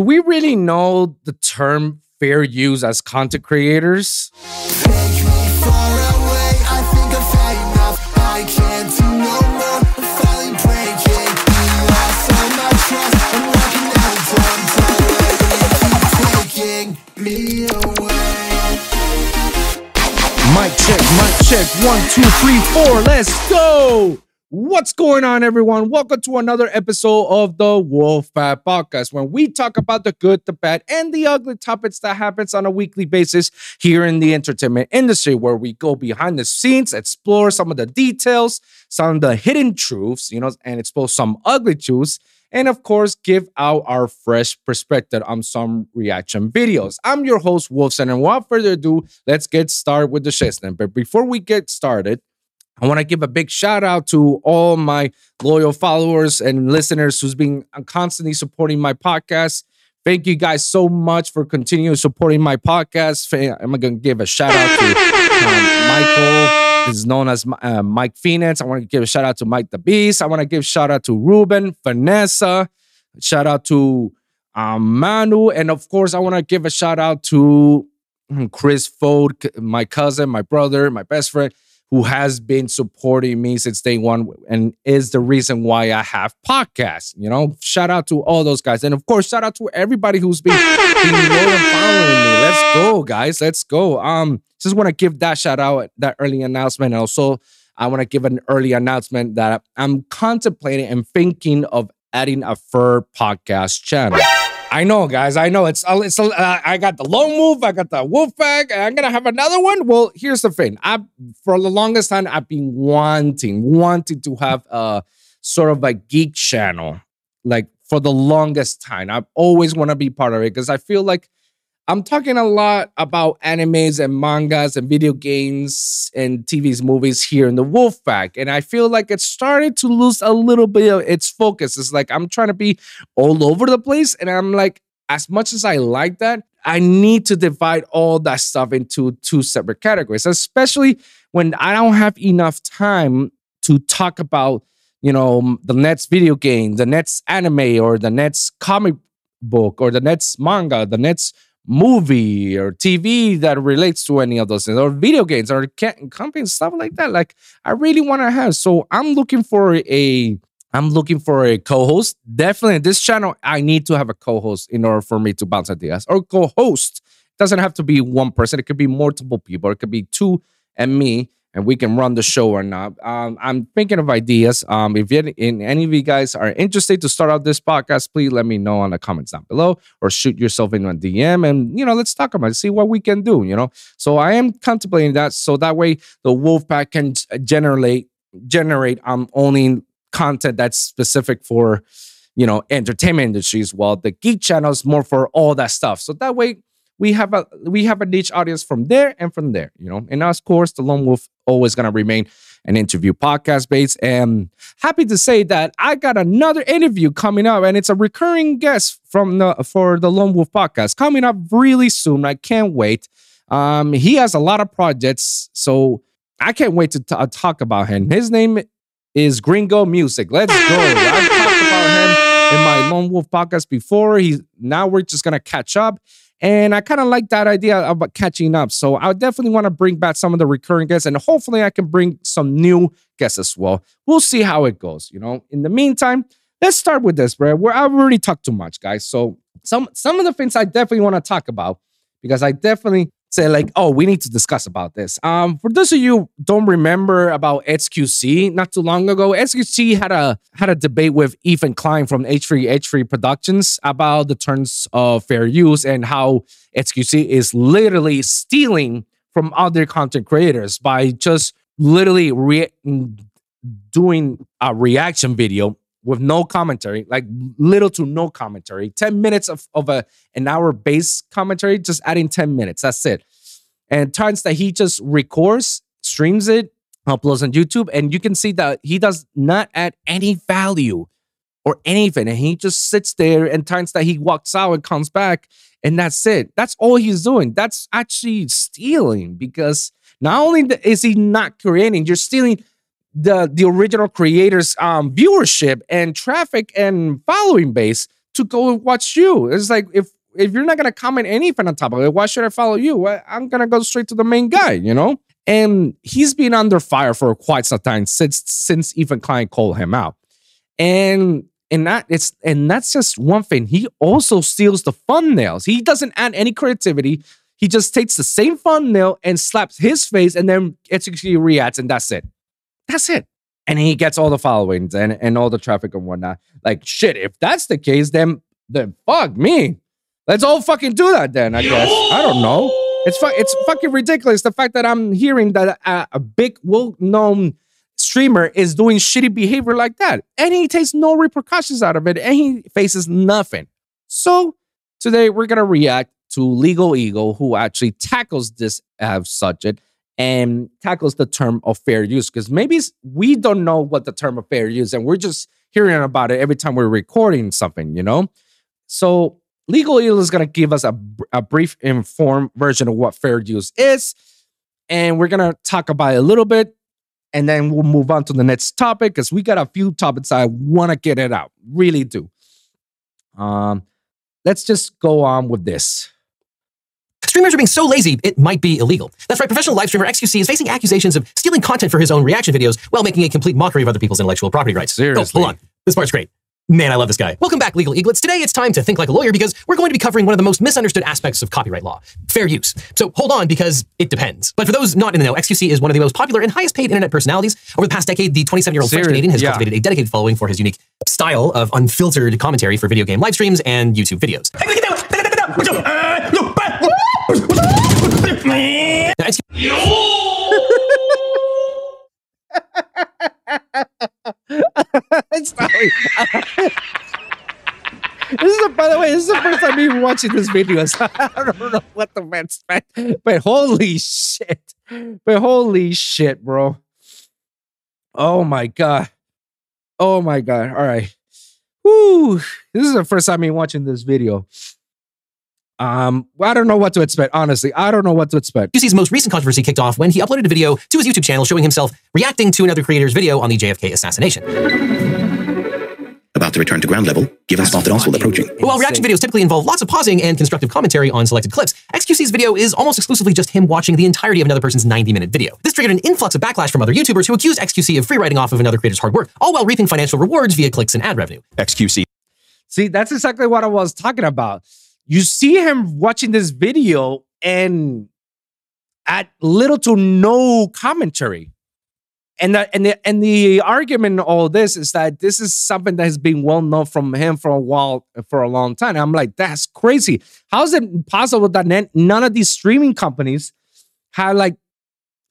Do we really know the term fair use as content creators? Mic check, mic check. One, two, three, four. Let's go. What's going on, everyone? Welcome to another episode of the Wolf Pack Podcast, when we talk about the good, the bad, and the ugly topics that happens on a weekly basis here in the entertainment industry, where we go behind the scenes, explore some of the details, some of the hidden truths, you know, and expose some ugly truths, and of course, give out our fresh perspective on some reaction videos. I'm your host, Wolfson, and without further ado, let's get started with the shit. But before we get started, I want to give a big shout out to all my loyal followers and listeners who's been constantly supporting my podcast. Thank you guys so much for continuing supporting my podcast. I'm going to give a shout out to um, Michael. Is known as uh, Mike Phoenix. I want to give a shout out to Mike the Beast. I want to give shout out to Ruben, Vanessa. Shout out to um, Manu. And of course, I want to give a shout out to hmm, Chris Fode, my cousin, my brother, my best friend who has been supporting me since day one and is the reason why I have podcasts. You know, shout out to all those guys. And of course, shout out to everybody who's been, been following me. Let's go, guys. Let's go. Um, just want to give that shout out, that early announcement. And also, I want to give an early announcement that I'm contemplating and thinking of adding a fur podcast channel. I know, guys. I know it's it's. Uh, I got the lone wolf. I got the wolf pack. I'm gonna have another one. Well, here's the thing. I for the longest time I've been wanting, wanting to have a sort of a geek channel, like for the longest time. I've always want to be part of it because I feel like I'm talking a lot about animes and mangas and video games and TV's movies here in the Wolf Pack. And I feel like it started to lose a little bit of its focus. It's like I'm trying to be all over the place. And I'm like, as much as I like that, I need to divide all that stuff into two separate categories, especially when I don't have enough time to talk about, you know, the next video game, the next anime, or the next comic book, or the next manga, the next movie or TV that relates to any of those things, or video games or companies, stuff like that. Like I really want to have. So I'm looking for a I'm looking for a co-host. Definitely this channel, I need to have a co-host in order for me to bounce ideas. Or co-host. Doesn't have to be one person. It could be multiple people. It could be two and me and we can run the show or not. Um, I'm thinking of ideas. Um, if you, in any of you guys are interested to start out this podcast, please let me know on the comments down below or shoot yourself in a DM and you know let's talk about it, see what we can do. You know, so I am contemplating that so that way the Wolfpack can generate generate um only content that's specific for you know entertainment industries, while the Geek channel is more for all that stuff. So that way we have a we have a niche audience from there and from there, you know. And of course, the Lone Wolf always gonna remain an interview podcast base. And happy to say that I got another interview coming up, and it's a recurring guest from the for the Lone Wolf podcast coming up really soon. I can't wait. Um, he has a lot of projects, so I can't wait to t- uh, talk about him. His name is Gringo Music. Let's go. I've talked about him in my Lone Wolf podcast before. He's now we're just gonna catch up. And I kind of like that idea about uh, catching up. So I definitely want to bring back some of the recurring guests and hopefully I can bring some new guests as well. We'll see how it goes. You know, in the meantime, let's start with this, bro. Where I've already talked too much, guys. So some some of the things I definitely want to talk about because I definitely say like, oh, we need to discuss about this. Um, for those of you don't remember about XQC, not too long ago, XQC had a had a debate with Ethan Klein from H3 H3 Productions about the terms of fair use and how XQC is literally stealing from other content creators by just literally re- doing a reaction video with no commentary, like little to no commentary, 10 minutes of, of a an hour base commentary, just adding 10 minutes. That's it. And times that he just records, streams it, uploads on YouTube, and you can see that he does not add any value or anything. And he just sits there and times that he walks out and comes back, and that's it. That's all he's doing. That's actually stealing because not only is he not creating, you're stealing the the original creator's um, viewership and traffic and following base to go watch you. It's like if if you're not gonna comment anything on top of it, why should I follow you? I'm gonna go straight to the main guy, you know. And he's been under fire for quite some time since since Ethan Klein called him out. And and that it's and that's just one thing. He also steals the thumbnails. He doesn't add any creativity. He just takes the same thumbnail and slaps his face and then XQC reacts, and that's it. That's it. And he gets all the followings and, and all the traffic and whatnot. Like shit, if that's the case, then then fuck me. Let's all fucking do that then, I guess. I don't know. It's fu- it's fucking ridiculous the fact that I'm hearing that a, a big well-known streamer is doing shitty behavior like that and he takes no repercussions out of it and he faces nothing. So today we're going to react to Legal Eagle who actually tackles this uh, subject and tackles the term of fair use because maybe we don't know what the term of fair use and we're just hearing about it every time we're recording something, you know? So Legal Eagle is going to give us a, a brief informed version of what fair use is. And we're going to talk about it a little bit. And then we'll move on to the next topic because we got a few topics I want to get it out. Really do. Um, let's just go on with this. Streamers are being so lazy, it might be illegal. That's right, professional live streamer XQC is facing accusations of stealing content for his own reaction videos while making a complete mockery of other people's intellectual property rights. Seriously. Oh, hold on. This part's great. Man, I love this guy. Welcome back, Legal Eaglets. Today it's time to think like a lawyer because we're going to be covering one of the most misunderstood aspects of copyright law fair use. So hold on because it depends. But for those not in the know, XQC is one of the most popular and highest paid internet personalities. Over the past decade, the 27 year old French Canadian has yeah. cultivated a dedicated following for his unique style of unfiltered commentary for video game live streams and YouTube videos. Not- this is, a, by the way, this is the first time me watching this video. So I don't know what the man spent, but holy shit, but holy shit, bro. Oh my god, oh my god. All right, Whew. This is the first time me watching this video. Um, I don't know what to expect. Honestly, I don't know what to expect. QC's most recent controversy kicked off when he uploaded a video to his YouTube channel showing himself reacting to another creator's video on the JFK assassination. About to return to ground level, given spotted Oswald approaching. But while reaction videos typically involve lots of pausing and constructive commentary on selected clips, XQC's video is almost exclusively just him watching the entirety of another person's 90 minute video. This triggered an influx of backlash from other YouTubers who accused XQC of free riding off of another creator's hard work, all while reaping financial rewards via clicks and ad revenue. XQC See, that's exactly what I was talking about. You see him watching this video and at little to no commentary. And the, and the and the argument in all this is that this is something that has been well known from him for a while for a long time. I'm like, that's crazy. How is it possible that none of these streaming companies have like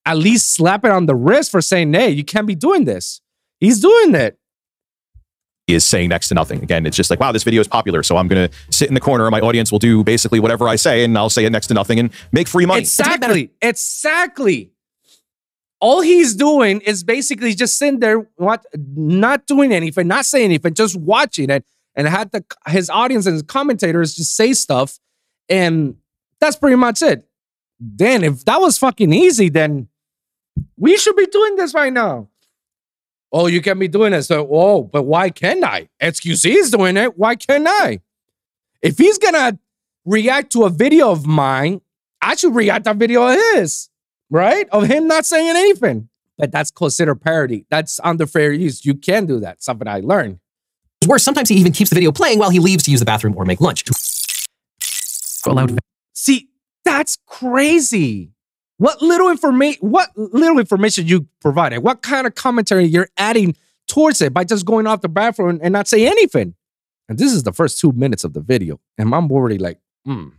at least slap it on the wrist for saying, hey, you can't be doing this. He's doing it. Is saying next to nothing. Again, it's just like, wow, this video is popular. So I'm going to sit in the corner my audience will do basically whatever I say and I'll say it next to nothing and make free money. Exactly. Exactly. All he's doing is basically just sitting there, what, not doing anything, not saying anything, just watching it, and had the his audience and his commentators just say stuff, and that's pretty much it. Then, if that was fucking easy, then we should be doing this right now. Oh, you can be doing it. So, oh, but why can't I? XQC is doing it. Why can't I? If he's gonna react to a video of mine, I should react to a video of his, right? Of him not saying anything. But that's considered parody. That's under fair use. You can do that. Something I learned. Worse, sometimes he even keeps the video playing while he leaves to use the bathroom or make lunch. Allowed See, that's crazy. What little information, what little information you provided, what kind of commentary you're adding towards it by just going off the bathroom and not say anything. And this is the first two minutes of the video. And I'm already like, hmm.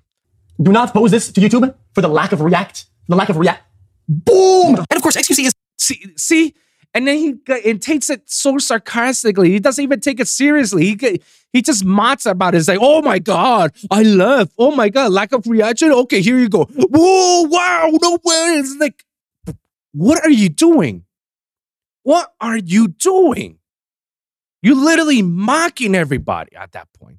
Do not post this to YouTube for the lack of react. The lack of react. Boom! And of course, XQC is See, see, and then he it takes it so sarcastically. He doesn't even take it seriously. He he just mocks about it. It's like, oh my god, I love. Oh my god, lack of reaction. Okay, here you go. Whoa, wow, no way. It's like, what are you doing? What are you doing? You're literally mocking everybody at that point.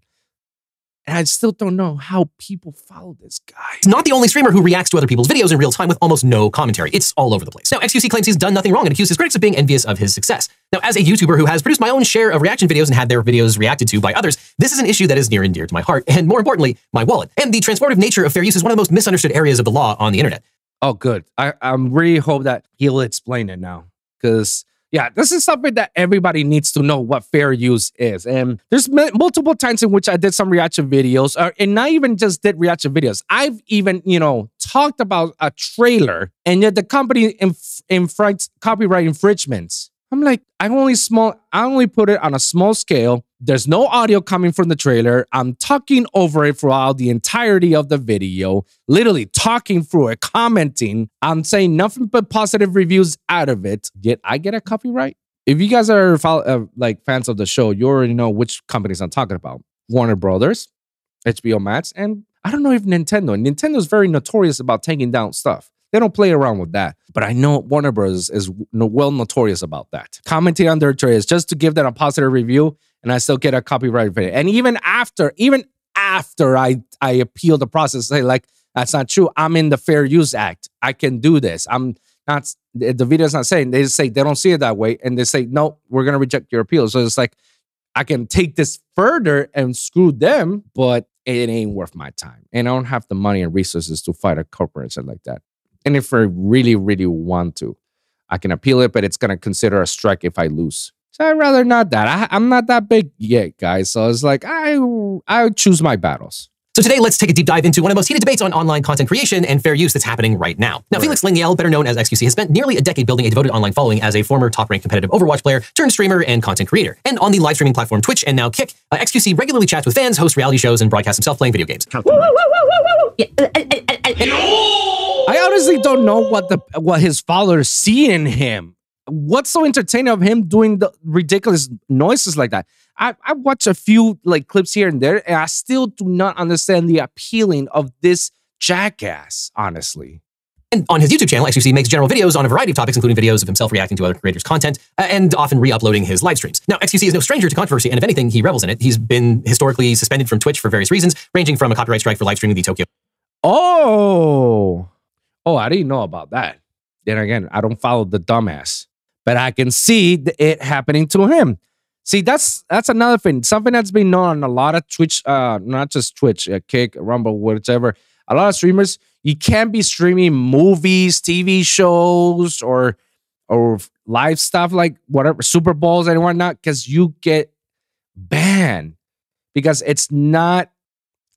And I still don't know how people follow this guy. He's not the only streamer who reacts to other people's videos in real time with almost no commentary. It's all over the place. Now, XQC claims he's done nothing wrong and accuses his critics of being envious of his success. Now, as a YouTuber who has produced my own share of reaction videos and had their videos reacted to by others, this is an issue that is near and dear to my heart, and more importantly, my wallet. And the transformative nature of fair use is one of the most misunderstood areas of the law on the internet. Oh, good. I, I really hope that he'll explain it now. Because, yeah, this is something that everybody needs to know what fair use is. And there's multiple times in which I did some reaction videos, or, and not even just did reaction videos. I've even, you know, talked about a trailer, and yet the company inf- infringes copyright infringements. I'm like, I only small, I only put it on a small scale. There's no audio coming from the trailer. I'm talking over it throughout the entirety of the video, literally talking through it, commenting. I'm saying nothing but positive reviews out of it. Yet I get a copyright. If you guys are follow, uh, like fans of the show, you already know which companies I'm talking about: Warner Brothers, HBO Max, and I don't know if Nintendo. Nintendo's very notorious about taking down stuff. They don't play around with that. But I know Warner Bros. is well notorious about that. Commenting on their trailers just to give them a positive review, and I still get a copyright video. And even after, even after I I appeal the process, say like that's not true. I'm in the Fair Use Act. I can do this. I'm not. The video's not saying. They just say they don't see it that way, and they say no, we're gonna reject your appeal. So it's like I can take this further and screw them, but it ain't worth my time. And I don't have the money and resources to fight a corporation like that. And if I really, really want to, I can appeal it, but it's gonna consider a strike if I lose. So I'd rather not that. I, I'm not that big yet, guys. So it's like I I choose my battles. So today, let's take a deep dive into one of the most heated debates on online content creation and fair use that's happening right now. Now, Felix Lengyel, better known as XQC, has spent nearly a decade building a devoted online following as a former top-ranked competitive Overwatch player, turned streamer, and content creator. And on the live streaming platform Twitch and now Kick, uh, XQC regularly chats with fans, hosts reality shows, and broadcasts himself playing video games. Uh, uh, uh, I honestly don't know what the what his followers see in him. What's so entertaining of him doing the ridiculous noises like that? I, I watch a few like clips here and there, and I still do not understand the appealing of this jackass, honestly. And on his YouTube channel, XQC makes general videos on a variety of topics, including videos of himself reacting to other creators' content uh, and often re-uploading his live streams. Now, XQC is no stranger to controversy, and if anything, he revels in it. He's been historically suspended from Twitch for various reasons, ranging from a copyright strike for live streaming the Tokyo Oh, oh, I didn't know about that. Then again, I don't follow the dumbass, but I can see it happening to him. See, that's that's another thing. Something that's been known on a lot of Twitch, uh, not just Twitch, uh, Kick, Rumble, whatever. A lot of streamers, you can't be streaming movies, TV shows, or or live stuff like whatever Super Bowls and whatnot, because you get banned because it's not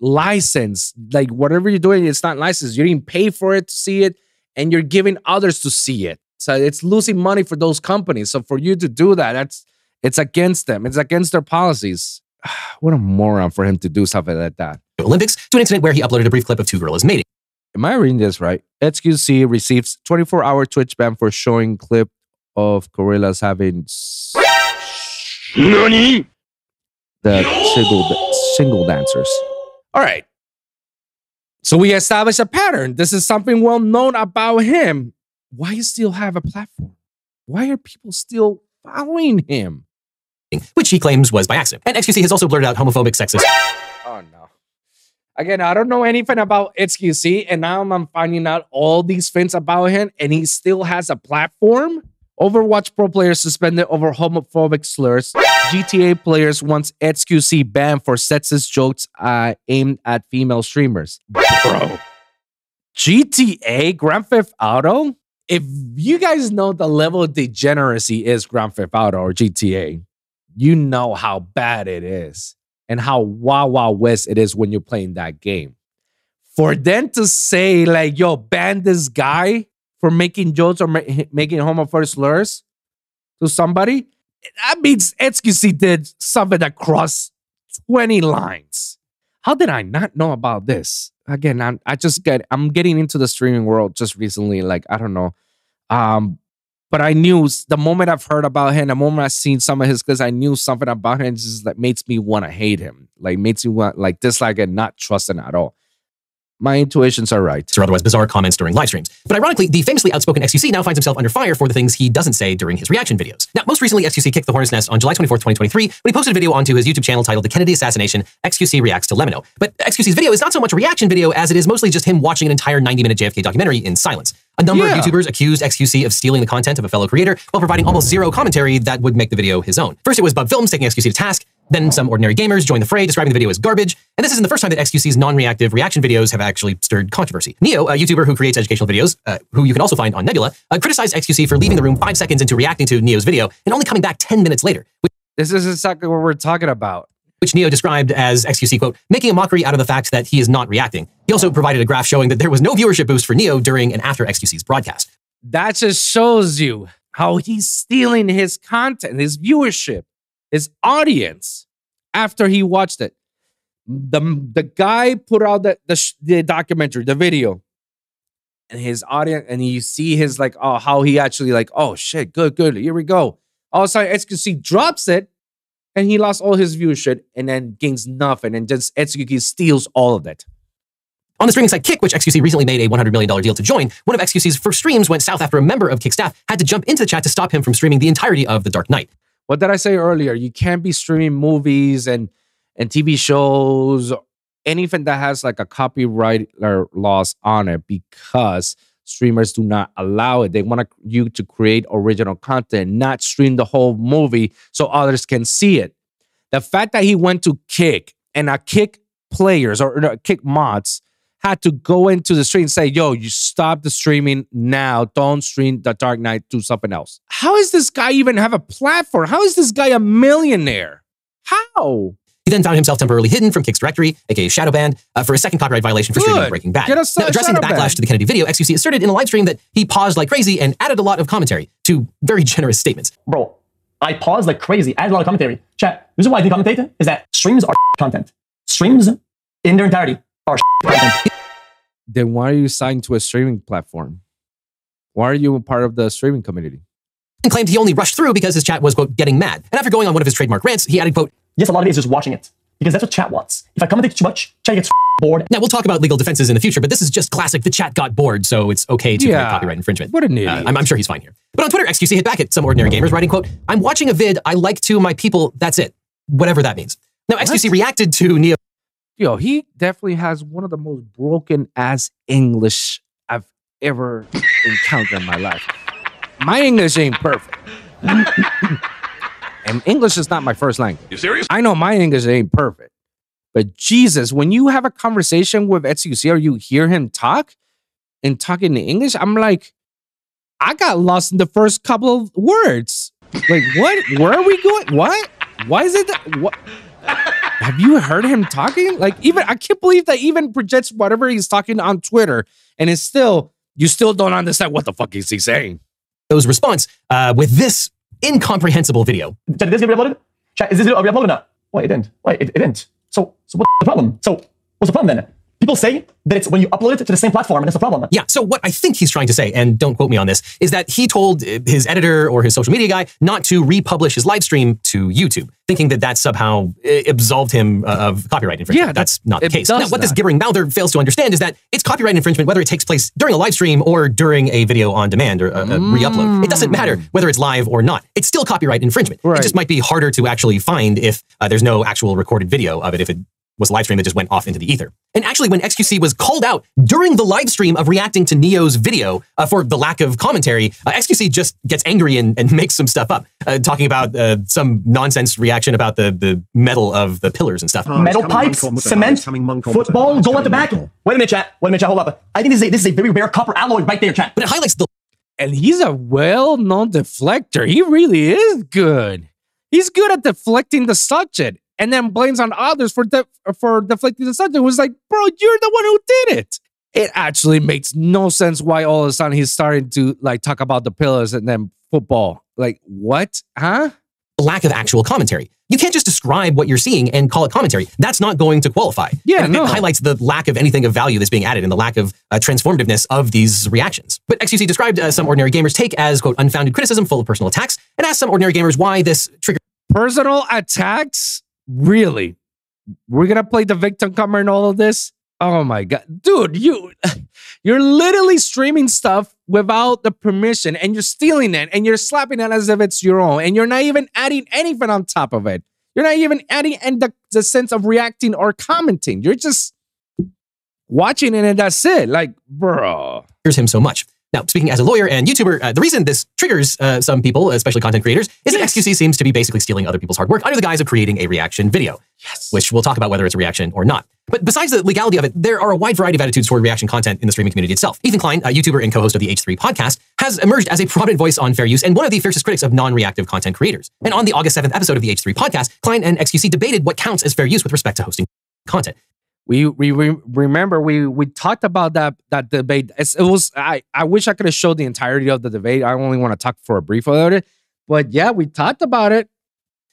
licensed. Like whatever you're doing, it's not licensed. You didn't pay for it to see it, and you're giving others to see it. So it's losing money for those companies. So for you to do that, that's it's against them. It's against their policies. what a moron for him to do something like that. Olympics to an incident where he uploaded a brief clip of two gorillas mating. Am I reading this right? XQC receives 24 hour Twitch ban for showing clip of gorillas having s- the single single dancers. All right. So we established a pattern. This is something well known about him. Why do you still have a platform? Why are people still following him? which he claims was by accident. And XQC has also blurted out homophobic, sexist, Oh no. Again, I don't know anything about XQC, and now I'm finding out all these things about him, and he still has a platform. Overwatch pro players suspended over homophobic slurs. GTA players wants XQC banned for sexist jokes uh, aimed at female streamers. Bro. GTA Grand Theft Auto? If you guys know the level of degeneracy is Grand Theft Auto or GTA, you know how bad it is and how wow wow west it is when you're playing that game. For them to say like, "Yo, ban this guy for making jokes or ma- making homophobic slurs to somebody," that means XQC did something that crossed twenty lines. How did I not know about this? Again, I'm, I just get I'm getting into the streaming world just recently. Like I don't know, um, but I knew the moment I've heard about him, the moment I've seen some of his because I knew something about him just that makes me want to hate him. Like makes me want like dislike and not trust him at all. My intuitions are right. or otherwise bizarre comments during live streams. But ironically, the famously outspoken XQC now finds himself under fire for the things he doesn't say during his reaction videos. Now, most recently, XQC kicked the hornet's nest on July 24th, 2023, when he posted a video onto his YouTube channel titled The Kennedy Assassination XQC Reacts to LEMMiNO. But XQC's video is not so much a reaction video as it is mostly just him watching an entire 90 minute JFK documentary in silence. A number Yeah. of YouTubers accused XQC of stealing the content of a fellow creator while providing almost zero commentary that would make the video his own. First, it was Bub Films taking XQC to task. Then some ordinary gamers joined the fray, describing the video as garbage. And this isn't the first time that XQC's non-reactive reaction videos have actually stirred controversy. Neo, a YouTuber who creates educational videos, uh, who you can also find on Nebula, uh, criticized XQC for leaving the room five seconds into reacting to Neo's video and only coming back 10 minutes later, This is exactly what we're talking about. which Neo described as XQC, quote, making a mockery out of the fact that he is not reacting. He also provided a graph showing that there was no viewership boost for Neo during and after XQC's broadcast. That just shows you how he's stealing his content, his viewership, his audience after he watched it. The, the guy put out the, the, the documentary, the video, and his audience, and you see his like, oh, how he actually like, oh shit, good, good, here we go. All of a sudden, XQC drops it, and he lost all his viewership, and then gains nothing, and just XQC steals all of it. On the streaming site Kick, which XQC recently made a $100 million deal to join, one of XQC's first streams went south after a member of Kick staff had to jump into the chat to stop him from streaming the entirety of The Dark Knight. What did I say earlier? You can't be streaming movies and and TV shows, anything that has like a copyright or laws on it, because streamers do not allow it. They want you to create original content, not stream the whole movie so others can see it. The fact that he went to Kick and a Kick players or no, uh, Kick mods had to go into the street and say, yo, you stop the streaming now. Don't stream The Dark Knight, do something else. How is this guy even have a platform? How is this guy a millionaire? How? He then found himself temporarily hidden from Kick's directory, aka shadow banned, uh, for a second copyright violation for streaming Good. Breaking Bad. Get us, now, addressing the backlash banned. to the Kennedy video, XQC asserted in a live stream that he paused like crazy and added a lot of commentary to very generous statements. Bro, I paused like crazy, added a lot of commentary. Chat, the reason why I didn't commentate is that streams are content. Streams in their entirety are. Then why are you signed to a streaming platform? Why are you a part of the streaming community? and claimed he only rushed through because his chat was, quote, getting mad. And after going on one of his trademark rants, he added, quote, Yes, a lot of it is just watching it. Because that's what chat wants. If I commentate too much, chat gets bored. now we'll talk about legal defenses in the future, but this is just classic. The chat got bored, so it's okay to Yeah. copyright infringement. What an Uh. I'm, I'm sure he's fine here. But on Twitter, XQC hit back at some ordinary gamers, writing, quote, I'm watching a vid. I like to my people. That's it. Whatever that means. Now, XQC reacted to Neo Yo, he definitely has one of the most broken ass English I've ever encountered in my life. My English ain't perfect. and English is not my first language. You serious? I know my English ain't perfect. But Jesus, when you have a conversation with XQC or you hear him talk and talking in English, I'm like, I got lost in the first couple of words. Like, what? Where are we going? What? Why is it that? What? Have you heard him talking? Like, even I can't believe that even projects whatever he's talking on Twitter, and it's still you still don't understand what the fuck is he saying. Neo's response uh, with this incomprehensible video. Did this get re-uploaded? Chat, is this video re-uploaded or not? Wait, it didn't. Wait, it, it didn't. So, so what's the problem? So, what's the problem then? People say that it's when you upload it to the same platform and it's a problem. Yeah. So what I think he's trying to say, and don't quote me on this, is that he told uh, his editor or his social media guy not to republish his live stream to YouTube, thinking that that somehow uh, absolved him uh, of copyright infringement. Yeah, that's not the case. Now, what this that. gibbering mouther fails to understand is that it's copyright infringement whether it takes place during a live stream or during a video on demand or a, a re-upload. It doesn't matter whether it's live or not. It's still copyright infringement. Right. It just might be harder to actually find if uh, there's no actual recorded video of it. If it was a live stream that just went off into the ether. And actually, when XQC was called out during the live stream of reacting to Neo's video uh, for the lack of commentary, uh, XQC just gets angry and, and makes some stuff up, uh, talking about uh, some nonsense reaction about the, the metal of the pillars and stuff. Metal pipes, Moncom cement, it's coming Moncom with the football, it's go at the coming back. Moncom. Wait a minute, chat. Wait a minute, chat. Hold up. I think this is a, this is a very rare copper alloy right there, chat. But it highlights the And he's a well-known deflector. He really is good. He's good at deflecting the subject, and then blames on others for def- for deflecting the subject. It was like, bro, you're the one who did it. It actually makes no sense why all of a sudden he's starting to like talk about the pillars and then football. Like what? Huh? lack of actual commentary. You can't just describe what you're seeing and call it commentary. That's not going to qualify. Yeah, And no. It highlights the lack of anything of value that's being added and the lack of uh, transformativeness of these reactions. But XQC described uh, some ordinary gamers' take as, quote, unfounded criticism full of personal attacks and asked some ordinary gamers why this triggered Personal attacks? Really? We're gonna play the victim comer and all of this? Oh my god, dude, you you're literally streaming stuff without the permission and you're stealing it and you're slapping it as if it's your own and you're not even adding anything on top of it. You're not even adding the, the sense of reacting or commenting. You're just watching it and that's it. Like, bro. here's him so much. Now, speaking as a lawyer and YouTuber, uh, the reason this triggers uh, some people, especially content creators, is that XQC seems to be basically stealing other people's hard work under the guise of creating a reaction video. Yes. Which we'll talk about whether it's a reaction or not. But besides the legality of it, there are a wide variety of attitudes toward reaction content in the streaming community itself. Ethan Klein, a YouTuber and co-host of the H3 podcast, has emerged as a prominent voice on fair use and one of the fiercest critics of non-reactive content creators. And on the August 7th episode of the H3 podcast, Klein and XQC debated what counts as fair use with respect to hosting content. We we, we remember we we talked about that that debate. It's, it was I I wish I could have showed the entirety of the debate. I only want to talk for a brief about it, but yeah, we talked about it.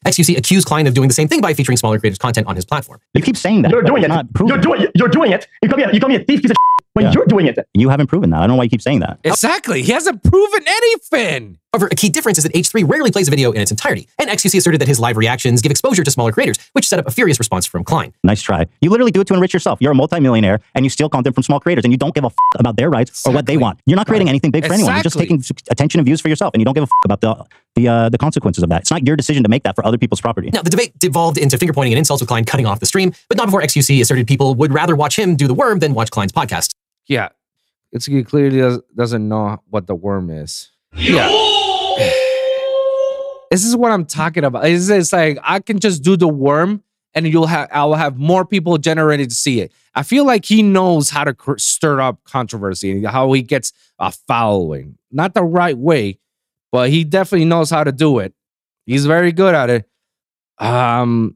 XQC accused Klein of doing the same thing by featuring smaller creators' content on his platform. You keep saying that. You're doing it. Not proven. You're doing. You're doing it. You call me. A, you call me a thief piece of when Yeah. you're doing it. You haven't proven that. I don't know why you keep saying that. Exactly. He hasn't proven anything. However, a key difference is that H3 rarely plays a video in its entirety, and XQC asserted that his live reactions give exposure to smaller creators, which set up a furious response from Klein. Nice try. You literally do it to enrich yourself. You're a multimillionaire and you steal content from small creators and you don't give a f- about their rights or what they want. You're not creating anything big for anyone. You're just taking attention and views for yourself and you don't give a f- about the the uh, the consequences of that. It's not your decision to make that for other people's property. Now, the debate devolved into finger pointing and insults with Klein cutting off the stream, but not before XQC asserted people would rather watch him do the worm than watch Klein's podcast. Yeah, it's he clearly does, doesn't know what the worm is. Yeah. This is what I'm talking about. It's, it's like I can just do the worm, and you'll have I will have more people generated to see it. I feel like he knows how to cr- stir up controversy and how he gets a following. Not the right way, but he definitely knows how to do it. He's very good at it. Um,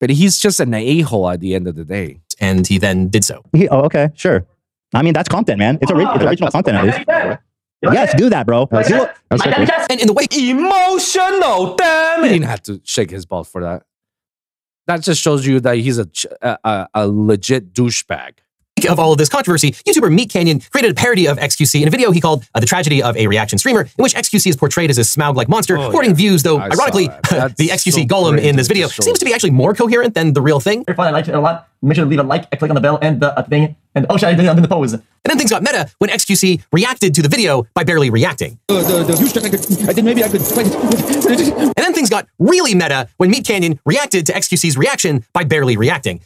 but he's just an a hole at the end of the day. And he then did so. He- oh, okay, sure. I mean, that's content, man. It's, ori- it's ah, original content at least. Yes, do that, bro. Do it. My daddy just And in the way emotional. Damn He it. didn't have to shake his balls for that. That just shows you that he's a, a, a legit douchebag. Of all of this controversy, YouTuber Meat Canyon created a parody of XQC in a video he called uh, The Tragedy of a Reaction Streamer, in which XQC is portrayed as a Smaug-like monster, Oh, hoarding yeah. views, though I ironically, the XQC so golem in this video It seems to be actually more coherent than the real thing. Very fun. I liked it a lot. Make sure to leave a like, click on the bell and the uh, thing. And oh shit, I did it in the pose. And then things got meta when XQC reacted to the video by barely reacting. Uh, the, the huge I could, I did maybe I could. And then things got really meta when Meat Canyon reacted to XQC's reaction by barely reacting.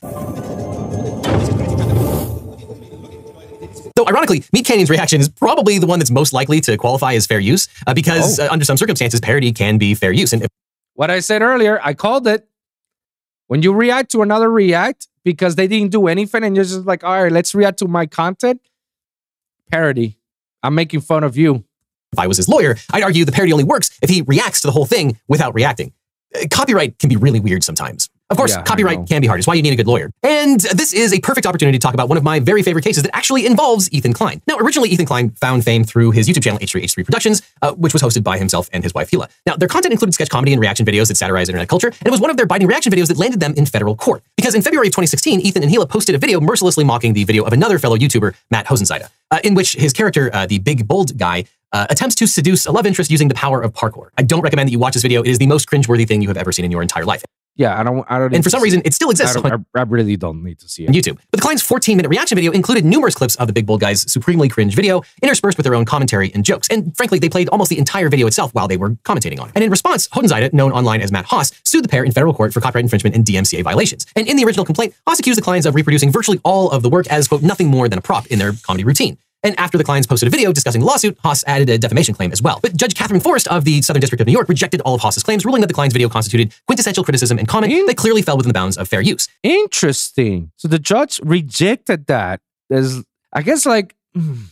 Though ironically, Meat Canyon's reaction is probably the one that's most likely to qualify as fair use, uh, because uh, under some circumstances, parody can be fair use. And if What I said earlier, I called it. When you react to another react because they didn't do anything, and you're just like, all right, let's react to my content. Parody. I'm making fun of you. if I was his lawyer, I'd argue the parody only works if he reacts to the whole thing without reacting. Uh, Copyright can be really weird sometimes. Of course, Yeah, copyright can be hard. It's why you need a good lawyer. And this is a perfect opportunity to talk about one of my very favorite cases that actually involves Ethan Klein. Now, originally, Ethan Klein found fame through his YouTube channel, H3H3 Productions, uh, which was hosted by himself and his wife, Hila. Now, their content included sketch comedy and reaction videos that satirized internet culture, and it was one of their biting reaction videos that landed them in federal court. Because in February of 2016, Ethan and Hila posted a video mercilessly mocking the video of another fellow YouTuber, Matt Hosseinzadeh, uh, in which his character, uh, the big bald guy, uh, attempts to seduce a love interest using the power of parkour. I don't recommend that you watch this video. It is the most cringeworthy thing you have ever seen in your entire life. Yeah, I don't. I don't. And for some reason, it. it still I, exists don't, I, I really don't need to see it. On YouTube. But the Klein's 14 minute reaction video included numerous clips of the Big Bald Guy's supremely cringe video, interspersed with their own commentary and jokes. And frankly, they played almost the entire video itself while they were commentating on it. And in response, Hosseinzadeh, known online as Matt Hoss, sued the pair in federal court for copyright infringement and DMCA violations. And in the original complaint, Hoss accused the Kleins of reproducing virtually all of the work as, quote, nothing more than a prop in their comedy routine. And after the Kleins posted a video discussing the lawsuit, Hoss added a defamation claim as well. But Judge Katherine Forrest of the Southern District of New York rejected all of Hoss's claims, ruling that the Kleins video constituted quintessential criticism and comment that clearly fell within the bounds of fair use. Interesting. So the judge rejected that. There's, I guess, like, hmm,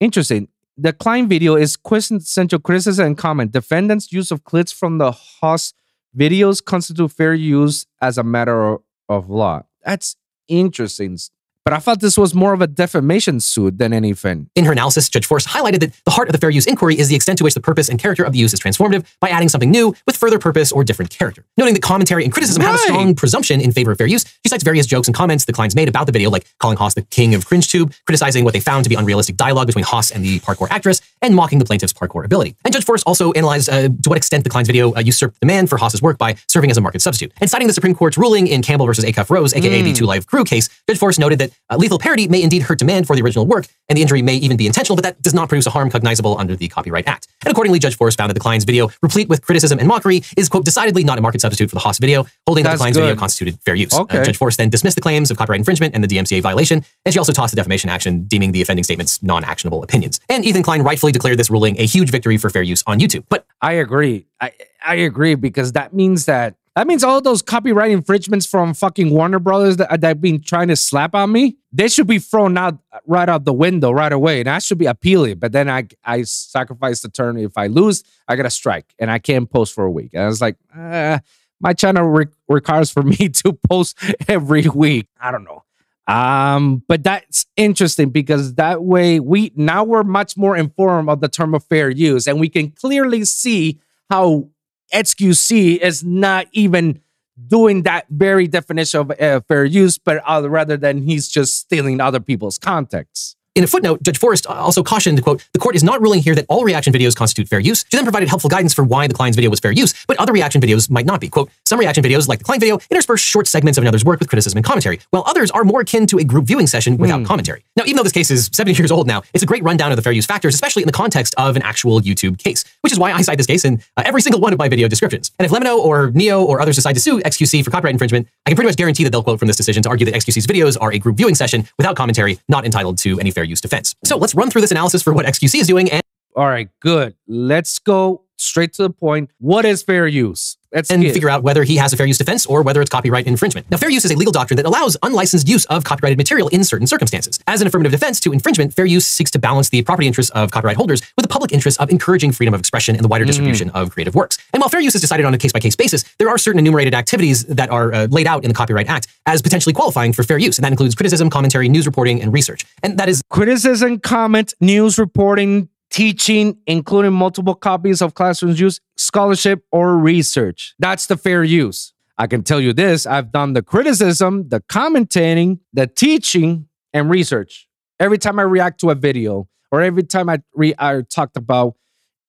interesting. The Klein video is quintessential criticism and comment. Defendants' use of clips from the Hoss videos constitute fair use as a matter of law. That's interesting. But I thought this was more of a defamation suit than anything. In her analysis, Judge Forrest highlighted that the heart of the fair use inquiry is the extent to which the purpose and character of the use is transformative by adding something new with further purpose or different character. Noting that commentary and criticism have a strong presumption in favor of fair use, she cites various jokes and comments the Kleins made about the video, like calling Hoss the king of cringe tube, criticizing what they found to be unrealistic dialogue between Hoss and the parkour actress, and mocking the plaintiff's parkour ability. And Judge Forrest also analyzed uh, to what extent the Klein's video uh, usurped demand for Hoss's work by serving as a market substitute. And citing the Supreme Court's ruling in Campbell versus Acuff Rose, aka the Two Live Crew case, Judge Forrest noted that Uh, lethal parody may indeed hurt demand for the original work, and the injury may even be intentional, but that does not produce a harm cognizable under the Copyright Act. And accordingly, Judge Forrest found that the Klein's video, replete with criticism and mockery, is, quote, decidedly not a market substitute for the Hoss video, holding that the Klein's video constituted fair use. Uh, Judge Forrest then dismissed the claims of copyright infringement and the DMCA violation, and she also tossed the defamation action, deeming the offending statements non-actionable opinions. And Ethan Klein rightfully declared this ruling a huge victory for fair use on YouTube. But I agree. I I agree because that means that that means all those copyright infringements from fucking Warner Brothers that that been trying to slap on me, they should be thrown out right out the window right away, and I should be appealing. But then I I sacrifice the turn. If I lose, I got a strike, and I can't post for a week. And I was like, uh, my channel re- requires for me to post every week. I don't know. Um, but that's interesting because that way we now we're much more informed of the term of fair use, and we can clearly see how XQC is not even doing that very definition of uh, fair use, but uh, rather than he's just stealing other people's context. In a footnote, Judge Forrest also cautioned, quote, the court is not ruling here that all reaction videos constitute fair use. She then provided helpful guidance for why the Klein's video was fair use, but other reaction videos might not be. Quote, some reaction videos, like the Klein video, intersperse short segments of another's work with criticism and commentary, while others are more akin to a group viewing session without commentary. Now, even though this case is 70 years old now, it's a great rundown of the fair use factors, especially in the context of an actual YouTube case, which is why I cite this case in uh, every single one of my video descriptions. And if LEMMiNO or Neo or others decide to sue XQC for copyright infringement, I can pretty much guarantee that they'll quote from this decision to argue that XQC's videos are a group viewing session without commentary, not entitled to any fair use defense. So let's run through this analysis for what XQC is doing and, All right, good. Let's go straight to the point. What is fair use? Let's and get- figure out whether he has a fair use defense or whether it's copyright infringement. Now, fair use is a legal doctrine that allows unlicensed use of copyrighted material in certain circumstances. As an affirmative defense to infringement, fair use seeks to balance the property interests of copyright holders with the public interest of encouraging freedom of expression and the wider distribution of creative works. And while fair use is decided on a case by case basis, there are certain enumerated activities that are uh, laid out in the Copyright Act as potentially qualifying for fair use. And that includes criticism, commentary, news reporting, and research. And that is criticism, comment, news reporting, teaching, including multiple copies of classrooms use, scholarship, or research. That's the fair use. I can tell you this I've done the criticism, the commentating, the teaching, and research. Every time I react to a video or every time I, re- I talked about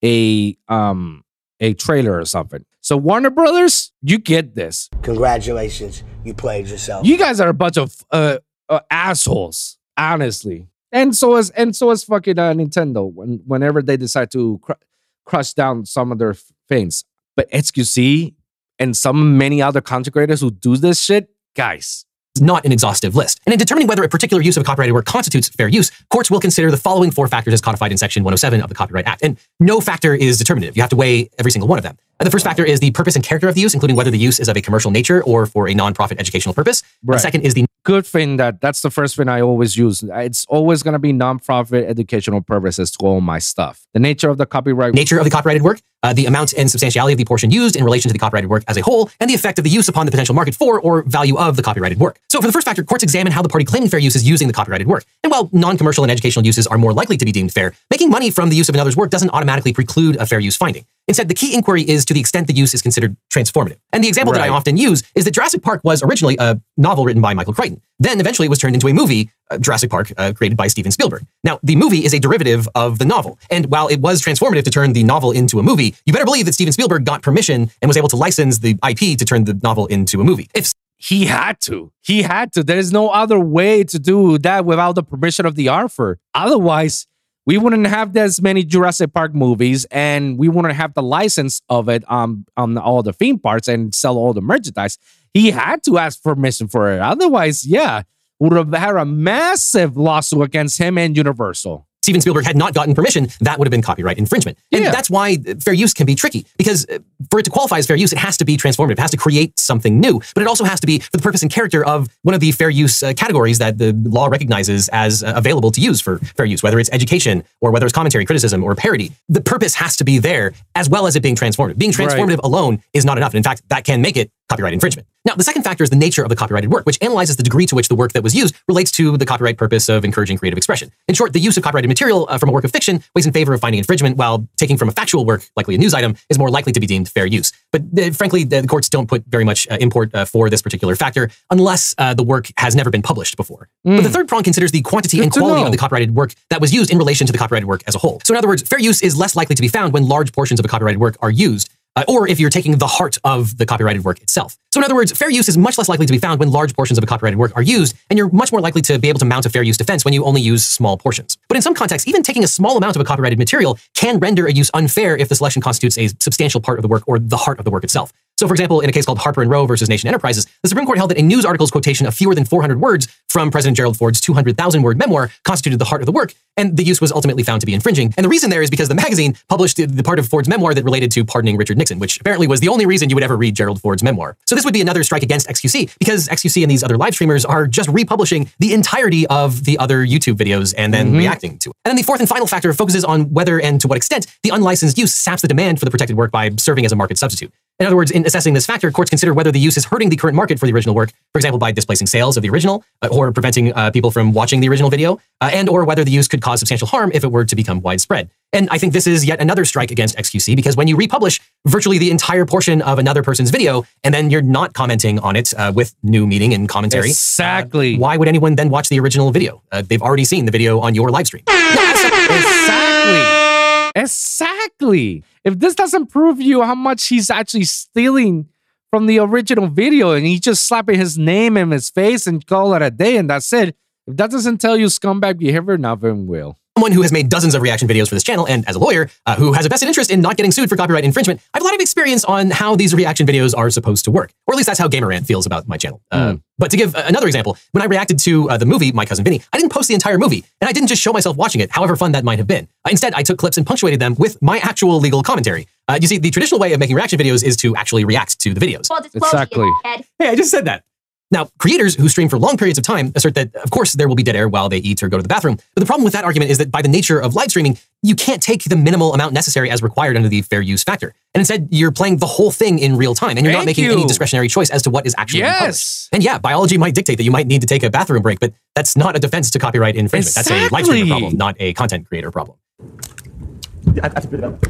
a um a trailer or something. So Warner Brothers, you get this. Congratulations, you played yourself. You guys are a bunch of uh, uh, assholes, honestly. And so is and so is fucking uh, Nintendo when whenever they decide to cr- crush down some of their things. But XQC and some many other content creators who do this shit, guys, not an exhaustive list. And in determining whether a particular use of a copyrighted work constitutes fair use, courts will consider the following four factors as codified in Section 107 of the Copyright Act. And no factor is determinative. You have to weigh every single one of them. The first factor is the purpose and character of the use, including whether the use is of a commercial nature or for a nonprofit educational purpose. Right. The second is the good thing that that's the first thing I always use. It's always gonna be nonprofit educational purposes to all my stuff. The nature of the copyright nature of the copyrighted work, uh, the amount and substantiality of the portion used in relation to the copyrighted work as a whole, and the effect of the use upon the potential market for or value of the copyrighted work. So for the first factor, courts examine how the party claiming fair use is using the copyrighted work. And while non-commercial and educational uses are more likely to be deemed fair, making money from the use of another's work doesn't automatically preclude a fair use finding. Instead, the key inquiry is to the extent the use is considered transformative. And the example that I often use is that Jurassic Park was originally a novel written by Michael Crichton. Then eventually it was turned into a movie, uh, Jurassic Park, uh, created by Steven Spielberg. Now, the movie is a derivative of the novel. And while it was transformative to turn the novel into a movie, you better believe that Steven Spielberg got permission and was able to license the IP to turn the novel into a movie. If he had to. He had to. There's no other way to do that without the permission of the author. Otherwise, we wouldn't have as many Jurassic Park movies, and we wouldn't have the license of it on on all the theme parks and sell all the merchandise. He had to ask permission for it. Otherwise, yeah, would have had a massive lawsuit against him and Universal. Steven Spielberg had not gotten permission, that would have been copyright infringement. And Yeah. that's why uh, fair use can be tricky because uh, for it to qualify as fair use, it has to be transformative. It has to create something new, but it also has to be for the purpose and character of one of the fair use uh, categories that the law recognizes as uh, available to use for fair use, whether it's education or whether it's commentary, criticism, or parody. The purpose has to be there as well as it being transformative. Being Right. transformative alone is not enough. And in fact, that can make it copyright infringement. Now, the second factor is the nature of the copyrighted work, which analyzes the degree to which the work that was used relates to the copyright purpose of encouraging creative expression. In short, the use of copyrighted material uh, from a work of fiction weighs in favor of finding infringement, while taking from a factual work, likely a news item, is more likely to be deemed fair use. But uh, frankly, the, courts don't put very much uh, import uh, for this particular factor unless uh, the work has never been published before. But the third prong considers the quantity and Hmm. quality of the copyrighted work that was used in relation to the copyrighted work as a whole. So in other words, fair use is less likely to be found when large portions of a copyrighted work are used uh, or if you're taking the heart of the copyrighted work itself. So in other words, fair use is much less likely to be found when large portions of a copyrighted work are used, and you're much more likely to be able to mount a fair use defense when you only use small portions. But in some contexts, even taking a small amount of a copyrighted material can render a use unfair if the selection constitutes a substantial part of the work or the heart of the work itself. So, for example, in a case called Harper and Row versus Nation Enterprises, the Supreme Court held that a news article's quotation of fewer than 400 words from President Gerald Ford's 200,000 word memoir constituted the heart of the work, and the use was ultimately found to be infringing. And the reason there is because the magazine published the part of Ford's memoir that related to pardoning Richard Nixon, which apparently was the only reason you would ever read Gerald Ford's memoir. So this would be another strike against XQC because XQC and these other live streamers are just republishing the entirety of the other YouTube videos and then mm-hmm. reacting to it. And then the fourth and final factor focuses on whether and to what extent the unlicensed use saps the demand for the protected work by serving as a market substitute. In other words, in assessing this factor, courts consider whether the use is hurting the current market for the original work, for example, by displacing sales of the original uh, or preventing uh, people from watching the original video, uh, and or whether the use could cause substantial harm if it were to become widespread. And I think this is yet another strike against XQC because when you republish virtually the entire portion of another person's video and then you're not commenting on it uh, with new meaning and commentary, Exactly. uh, why would anyone then watch the original video? Uh, they've already seen the video on your live stream. Exactly. Exactly. If this doesn't prove you how much he's actually stealing from the original video and he's just slapping his name in his face and call it a day and that's it, if that doesn't tell you scumbag behavior, nothing will. Someone who has made dozens of reaction videos for this channel, and as a lawyer uh, who has a vested interest in not getting sued for copyright infringement, I have a lot of experience on how these reaction videos are supposed to work. Or at least that's how Gamerant feels about my channel. Uh, but to give uh, another example, when I reacted to uh, the movie My Cousin Vinny, I didn't post the entire movie, and I didn't just show myself watching it, however fun that might have been. Uh, instead, I took clips and punctuated them with my actual legal commentary. Uh, you see, the traditional way of making reaction videos is to actually react to the videos. Exactly. Hey, I just said that. Now, creators who stream for long periods of time assert that, of course, there will be dead air while they eat or go to the bathroom. But the problem with that argument is that by the nature of live streaming, you can't take the minimal amount necessary as required under the fair use factor. And instead, you're playing the whole thing in real time, and you're not Thank making any discretionary choice as to what is actually being published. Yes. And yeah, biology might dictate that you might need to take a bathroom break, but that's not a defense to copyright infringement. That's a live streamer problem, not a content creator problem. I, I have to put it down.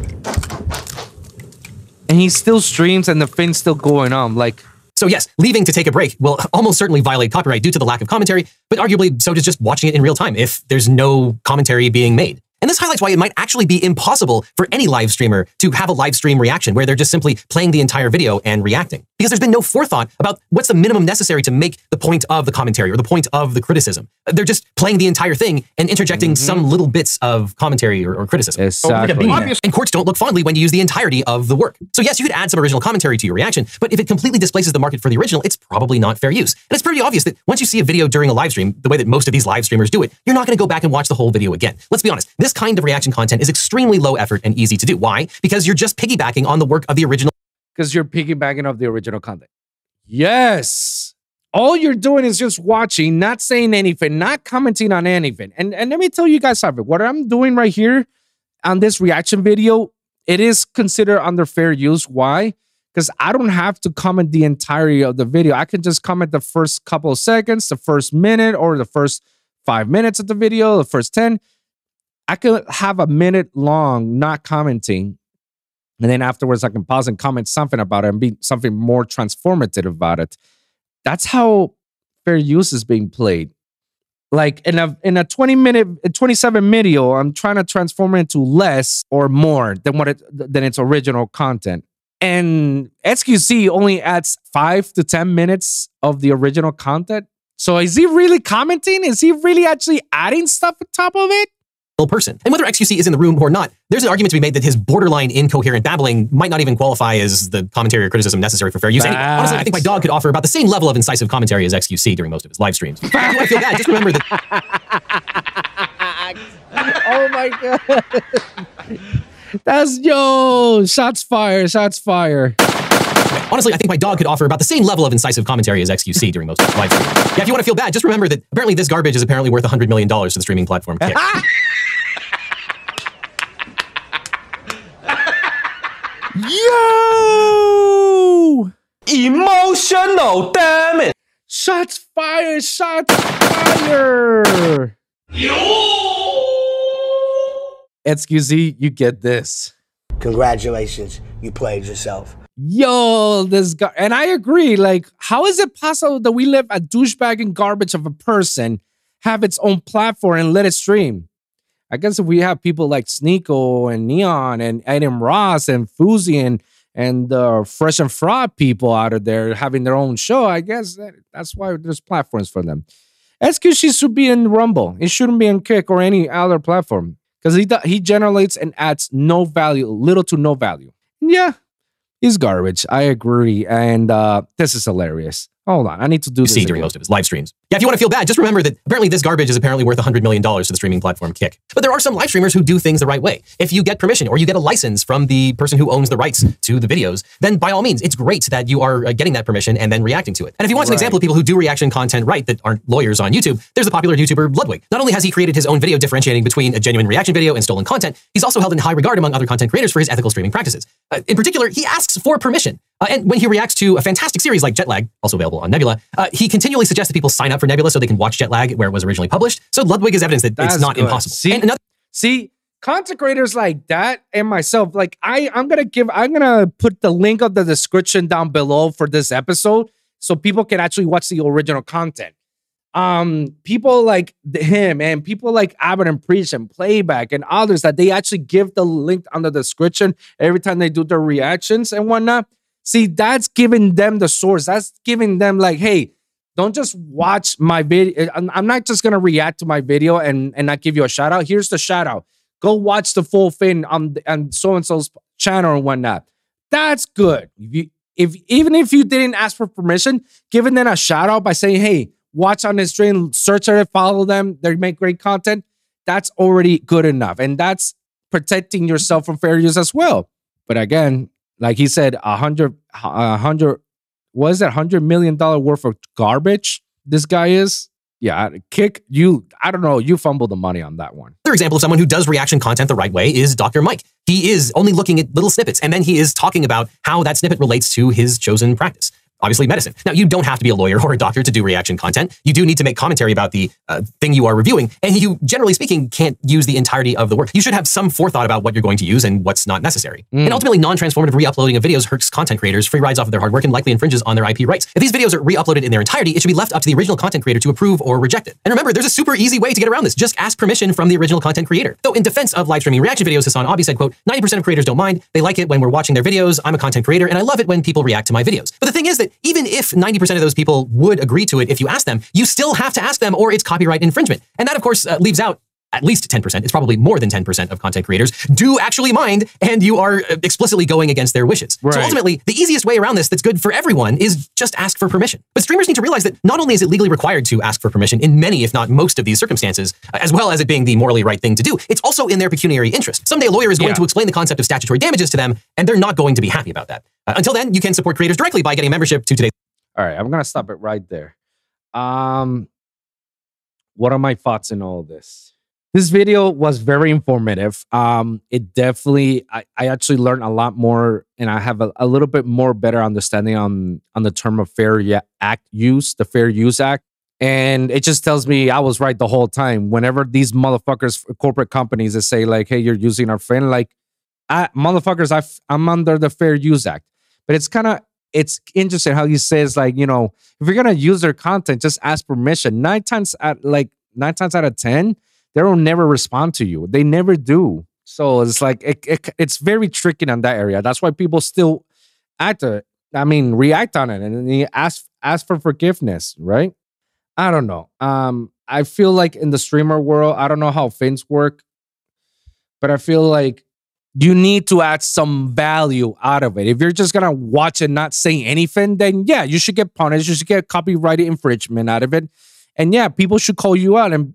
And he still streams and the thing's still going on. Like, So yes, leaving to take a break will almost certainly violate copyright due to the lack of commentary, but arguably so does just watching it in real time if there's no commentary being made. And this highlights why it might actually be impossible for any live streamer to have a live stream reaction where they're just simply playing the entire video and reacting. Because there's been no forethought about what's the minimum necessary to make the point of the commentary or the point of the criticism. They're just playing the entire thing and interjecting mm-hmm. some little bits of commentary or, or criticism. exactly. And courts don't look fondly when you use the entirety of the work. So yes, you could add some original commentary to your reaction, but if it completely displaces the market for the original, it's probably not fair use. And it's pretty obvious that once you see a video during a live stream, the way that most of these live streamers do it, you're not going to go back and watch the whole video again. Let's be honest, this kind of reaction content is extremely low effort and easy to do. Why? Because you're just piggybacking on the work of the original because you're piggybacking off the original content. Yes. All you're doing is just watching, not saying anything, not commenting on anything. And and let me tell you guys something. What I'm doing right here on this reaction video, it is considered under fair use. Why? Because I don't have to comment the entirety of the video. I can just comment the first couple of seconds, the first minute, or the first five minutes of the video, the first 10. I could have a minute long not commenting and then afterwards I can pause and comment something about it and be something more transformative about it. That's how fair use is being played. Like in a in a 20 minute 27 video, I'm trying to transform it into less or more than what it than its original content. And XQC only adds five to 10 minutes of the original content. So is he really commenting? Is he really actually adding stuff on top of it? Person. And whether XQC is in the room or not, there's an argument to be made that his borderline incoherent babbling might not even qualify as the commentary or criticism necessary for fair use. And honestly, I think my dog could offer about the same level of incisive commentary as XQC during most of his live streams. If I feel bad, just remember that oh my god. That's yo, shots fired, shots fired. honestly, I think my dog could offer about the same level of incisive commentary as XQC during most of his live streams. Yeah, if you want to feel bad, just remember that apparently this garbage is apparently worth $100 million to the streaming platform Yo! Emotional, damn it! Shots fired, shots fired. XQC, you get this. Congratulations, you played yourself. Yo, this guy, and I agree. Like, how is it possible that we let a douchebag and garbage of a person have its own platform and let it stream? I guess if we have people like Sneako and Neon and Adin Ross and Fousey and, and uh, fresh and fraud people out of there having their own show. I guess that, that's why there's platforms for them. XQC should be in Rumble. It shouldn't be in Kick or any other platform because he he generates and adds no value, little to no value. Yeah, he's garbage. I agree, and uh, this is hilarious. Hold on, I need to do You this. see during most of his live streams. Yeah, if you want to feel bad, just remember that apparently this garbage is apparently worth $100 million to the streaming platform Kick. But there are some live streamers who do things the right way. If you get permission or you get a license from the person who owns the rights to the videos, then by all means, it's great that you are uh, getting that permission and then reacting to it. And if you want an example of people who do reaction content right that aren't lawyers on YouTube, there's the popular YouTuber Ludwig. Not only has he created his own video differentiating between a genuine reaction video and stolen content, he's also held in high regard among other content creators for his ethical streaming practices. Uh, in particular, he asks for permission. Uh, and when he reacts to a fantastic series like Jetlag, also available on Nebula, uh, he continually suggests that people sign up for Nebula so they can watch Jetlag where it was originally published. So Ludwig is evidence that That's it's not good. impossible. See? Another See, content creators like that and myself, like I, I'm gonna give, I'm gonna put the link of the description down below for this episode so people can actually watch the original content. Um, people like him and people like Abbott and Preach and Playback and others that they actually give the link on the description every time they do their reactions and whatnot. See, that's giving them the source. That's giving them like, hey, don't just watch my video. Eh, I'm, I'm not just gonna react to my video and and not give you a shout out. Here's the shout out. Go watch the full thing on on so and so's channel and whatnot. That's good. If you if even if you didn't ask for permission, giving them a shout out by saying, "Hey, watch on this stream, search it, follow them. They make great content." That's already good enough, and that's protecting yourself from fair use as well. But again, like he said, a hundred, a hundred what is that hundred million dollar worth of garbage this guy is? Yeah, kick you. I don't know. You fumbled the money on that one. Another example of someone who does reaction content the right way is Dr. Mike. He is only looking at little snippets and then he is talking about how that snippet relates to his chosen practice. Obviously, medicine. Now, you don't have to be a lawyer or a doctor to do reaction content. You do need to make commentary about the uh, thing you are reviewing, and you, generally speaking, can't use the entirety of the work. You should have some forethought about what you're going to use and what's not necessary. And ultimately, non-transformative re-uploading of videos hurts content creators, free rides off of their hard work, and likely infringes on their IP rights. If these videos are re-uploaded in their entirety, it should be left up to the original content creator to approve or reject it. And remember, there's a super easy way to get around this. Just ask permission from the original content creator. Though in defense of live streaming reaction videos, HasanAbi said, quote, 90% of creators don't mind. They like it when we're watching their videos. I'm a content creator and I love it when people react to my videos. But the thing is that even if 90% of those people would agree to it if you ask them, you still have to ask them or it's copyright infringement. And that, of course, uh, leaves out at least 10%, it's probably more than 10% of content creators do actually mind, and you are uh, explicitly going against their wishes. So ultimately, the easiest way around this that's good for everyone is just ask for permission. But streamers need to realize that not only is it legally required to ask for permission in many, if not most of these circumstances, uh, as well as it being the morally right thing to do, it's also in their pecuniary interest. Someday a lawyer is going Yeah. to explain the concept of statutory damages to them, and they're not going to be happy about that. Uh, until then, you can support creators directly by getting a membership to today's All right, I'm gonna stop it right there. Um, what are my thoughts in all this? This video was very informative. Um, it definitely, I, I actually learned a lot more, and I have a, a little bit more better understanding on on the term of fair act use, the Fair Use Act, and it just tells me I was right the whole time. Whenever these motherfuckers, corporate companies, that say like, "Hey, you're using our friend," like, I, motherfuckers, I, I'm under the Fair Use Act, but it's kind of it's interesting how he says like you know if you're gonna use their content just ask permission nine times at like nine times out of ten they will never respond to you. They never do. So it's like it, it, it's very tricky on that area. That's why people still act uh, i mean react on it and ask ask for forgiveness right? I don't know. Um i feel like in the streamer world i don't know how things work but i feel like you need to add some value out of it. If you're just gonna watch and not say anything, then yeah, you should get punished. You should get copyright infringement out of it, and yeah, people should call you out and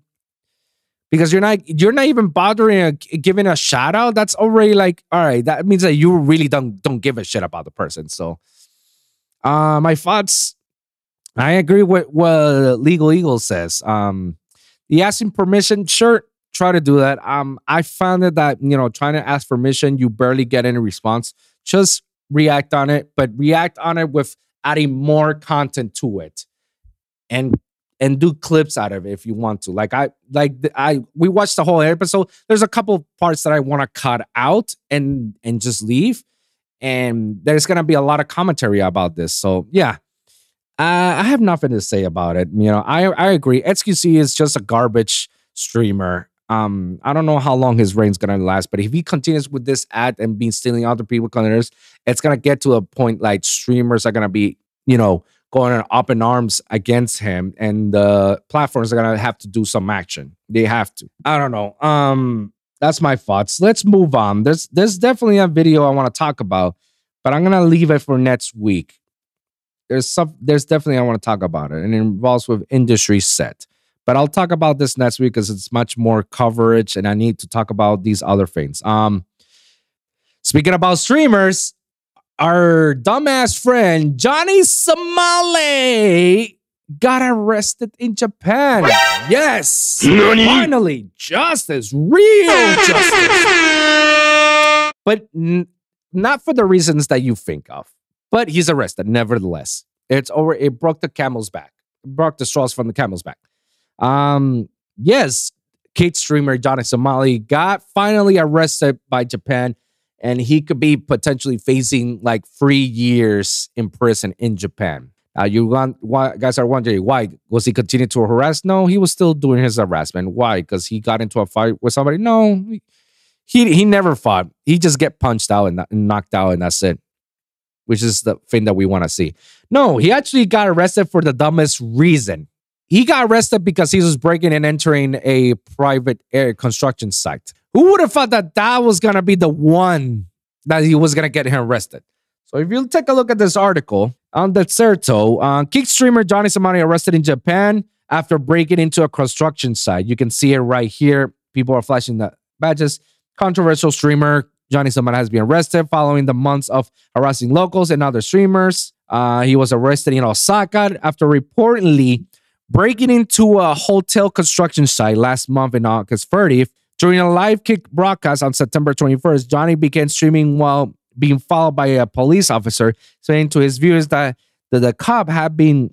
because you're not you're not even bothering a, giving a shout out. That's already like all right. That means that you really don't don't give a shit about the person. So, uh, my thoughts. I agree with what Legal Eagle says. Um, the asking permission, sure, try to do that. Um, I found it that you know trying to ask permission, you barely get any response. Just react on it, but react on it with adding more content to it, and and do clips out of it if you want to. Like I like I we watched the whole episode. There's a couple parts that I want to cut out and and just leave, and there's gonna be a lot of commentary about this. So yeah. Uh, I have nothing to say about it. You know, I I agree. XQC is just a garbage streamer. Um, I don't know how long his reign's gonna last, but if he continues with this ad and being stealing other people's content, it's gonna get to a point like streamers are gonna be, you know, going up in arms against him, and the platforms are gonna have to do some action. They have to. I don't know. Um, that's my thoughts. Let's move on. There's there's definitely a video I want to talk about, but I'm gonna leave it for next week. There's some there's definitely I want to talk about it, and it involves with industry set. But I'll talk about this next week because it's much more coverage, and I need to talk about these other things. Um, speaking about streamers, our dumbass friend Johnny Somali got arrested in Japan. Yes, finally, justice, real justice. But n- not for the reasons that you think of. But he's arrested, nevertheless. It's over. It broke the camel's back. It broke the straws from the camel's back. Um, yes, Kate streamer Johnny Somali got finally arrested by Japan, and he could be potentially facing like three years in prison in Japan. Uh, you want, guys are wondering why was he continuing to harass? No, he was still doing his harassment. Why? Because he got into a fight with somebody? No, he he never fought. He just get punched out and knocked out, and that's it. Which is the thing that we want to see. No, he actually got arrested for the dumbest reason. He got arrested because he was breaking and entering a private air construction site. Who would have thought that that was gonna be the one that he was gonna get him arrested? So if you take a look at this article on Dexerto, uh, kick streamer Johnny Somali arrested in Japan after breaking into a construction site. You can see it right here. People are flashing the badges. Controversial streamer Johnny Somali has been arrested following the months of harassing locals and other streamers. Uh, he was arrested in Osaka after reportedly breaking into a hotel construction site last month in August 30th. During a live kick broadcast on September 21st, Johnny began streaming while being followed by a police officer, saying to his viewers that the, the cop had been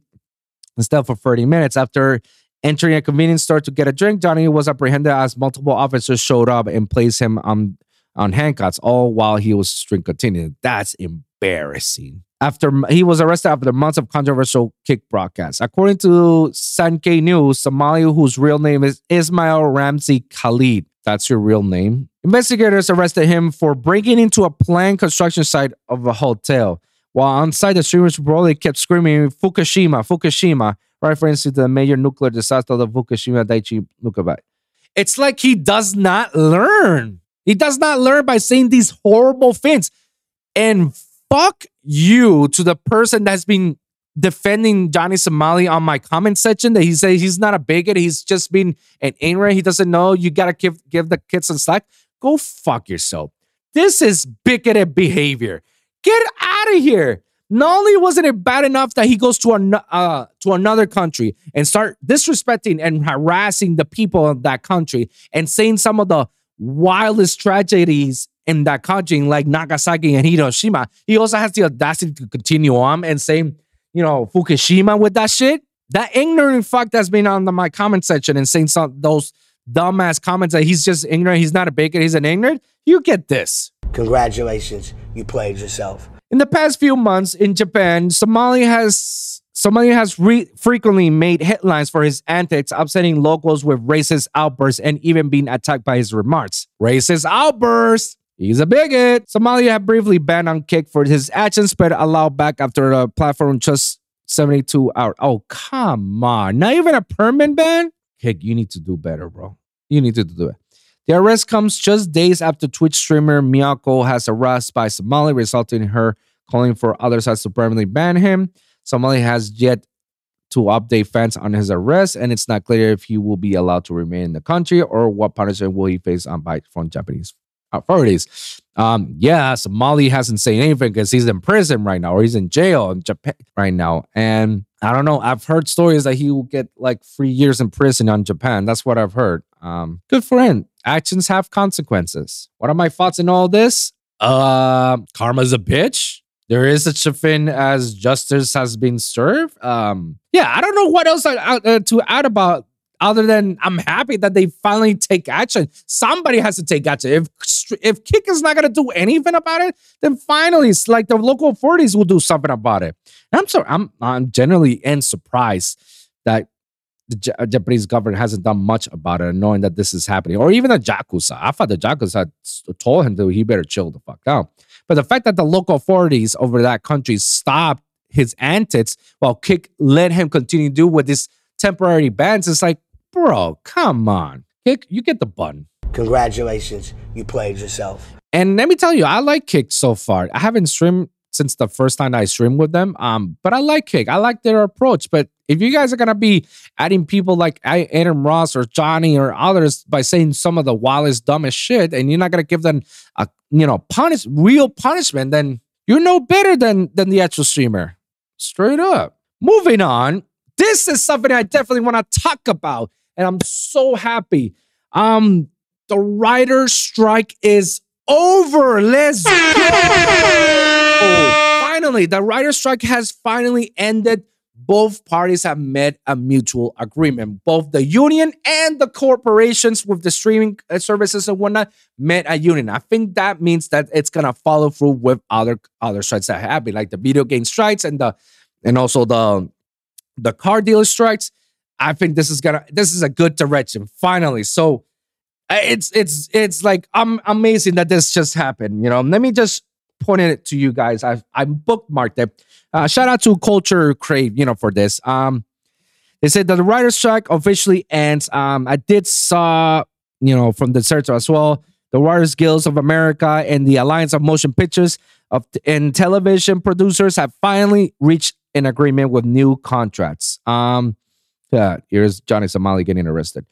still for 30 minutes. After entering a convenience store to get a drink, Johnny was apprehended as multiple officers showed up and placed him on, on handcuffs, all while he was string continuing. That's embarrassing. After he was arrested after months of controversial kick broadcasts. According to Sankei News, Somali, whose real name is Ismail Ramsey Khalid, that's your real name. Investigators arrested him for breaking into a planned construction site of a hotel. While on site, the streamers reportedly kept screaming Fukushima, Fukushima, reference to the major nuclear disaster of Fukushima Daiichi nuclear. It's like he does not learn. He does not learn by saying these horrible things. And fuck you to the person that's been defending Johnny Somali on my comment section that he says he's not a bigot. He's just been an ignorant. He doesn't know. You gotta give give the kids some slack. Go fuck yourself. This is bigoted behavior. Get out of here. Not only wasn't it bad enough that he goes to an, uh, to another country and start disrespecting and harassing the people of that country and saying some of the wildest tragedies in that country, like Nagasaki and Hiroshima, he also has the audacity to continue on and say, you know, Fukushima with that shit. That ignorant fuck that's been on the, my comment section and saying some those dumbass comments that he's just ignorant, he's not a baker, he's an ignorant. You get this. Congratulations, you played yourself. In the past few months in Japan, Somali has Somali has re- frequently made headlines for his antics, upsetting locals with racist outbursts and even being attacked by his remarks. Racist outbursts. He's a bigot. Somalia had briefly banned on Kick for his actions, but allowed back after the platform just 72 hours. Oh, come on. Not even a permanent ban? Kick, you need to do better, bro. You need to do it. The arrest comes just days after Twitch streamer Miyako has arrested by Somali, resulting in her calling for others has to permanently ban him. Somali has yet to update fans on his arrest, and it's not clear if he will be allowed to remain in the country or what punishment will he face on by from Japanese authorities. Um, yeah, Somali hasn't said anything because he's in prison right now or he's in jail in Japan right now. And I don't know. I've heard stories that he will get like three years in prison on Japan. That's what I've heard. Um, good him. Actions have consequences. What are my thoughts in all this? Uh, karma's a bitch. There is such a thing as justice has been served. Um, yeah, I don't know what else I, uh, to add about other than I'm happy that they finally take action. Somebody has to take action. If if Kick is not gonna do anything about it, then finally, it's like the local authorities will do something about it. And I'm sorry, I'm I'm generally and surprised that the uh, Japanese government hasn't done much about it, knowing that this is happening, or even the Yakuza. I thought the Yakuza told him that he better chill the fuck down. But the fact that the local authorities over that country stopped his antics while Kick let him continue to do with this temporary bans, it's like, bro, come on, Kick, you get the button. Congratulations, you played yourself. And let me tell you, I like Kick so far. I haven't streamed since the first time I streamed with them. Um, but I like Kick. I like their approach. But if you guys are gonna be adding people like Adin Ross or Johnny or others by saying some of the wildest, dumbest shit, and you're not gonna give them a you know punish real punishment, then you're no better than than the actual streamer. Straight up. Moving on. This is something I definitely want to talk about, and I'm so happy. Um, the writer's strike is over. Let's go. Finally, the writer's strike has finally ended. Both parties have met a mutual agreement. Both the union and the corporations with the streaming uh, services and whatnot met a union. I think that means that it's gonna follow through with other other strikes that happen, like the video game strikes and the and also the the car dealer strikes. I think this is gonna this is a good direction finally. So it's it's it's like I'm amazing that this just happened. You know, let me just point it to you guys. I I bookmarked it. Uh, shout out to Culture Crave, you know, for this. Um, they said that the writer's strike officially ends. Um, I did saw, you know, from the search as well, the Writers Guilds of America and the Alliance of Motion Pictures of and television producers have finally reached an agreement with new contracts. Um, yeah, here's Johnny Somali getting arrested.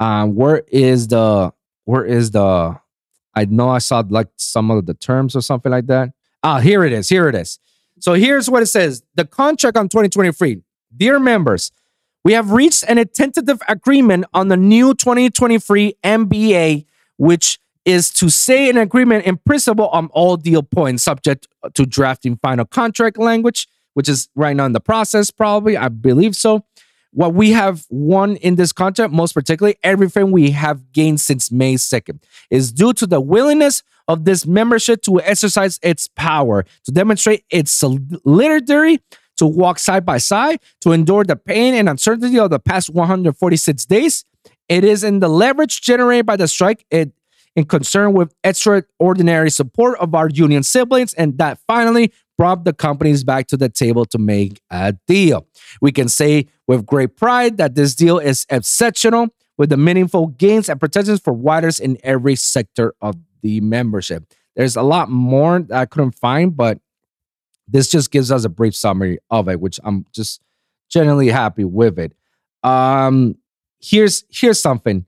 Um, where is the where is the I know I saw like some of the terms or something like that. Ah, here it is. Here it is. So here's what it says. The contract on 2023. Dear members, we have reached an tentative agreement on the new 2023 MBA, which is to say an agreement in principle on all deal points, subject to drafting final contract language, which is right now in the process, probably. I believe so what we have won in this contract, most particularly everything we have gained since May 2nd, is due to the willingness of this membership to exercise its power, to demonstrate its solidarity, to walk side by side, to endure the pain and uncertainty of the past 146 days. It is in the leverage generated by the strike, it in concern with extraordinary support of our union siblings, and that finally brought the companies back to the table to make a deal. We can say with great pride that this deal is exceptional with the meaningful gains and protections for writers in every sector of the membership. There's a lot more that I couldn't find, but this just gives us a brief summary of it, which I'm just generally happy with it. Um, here's here's something.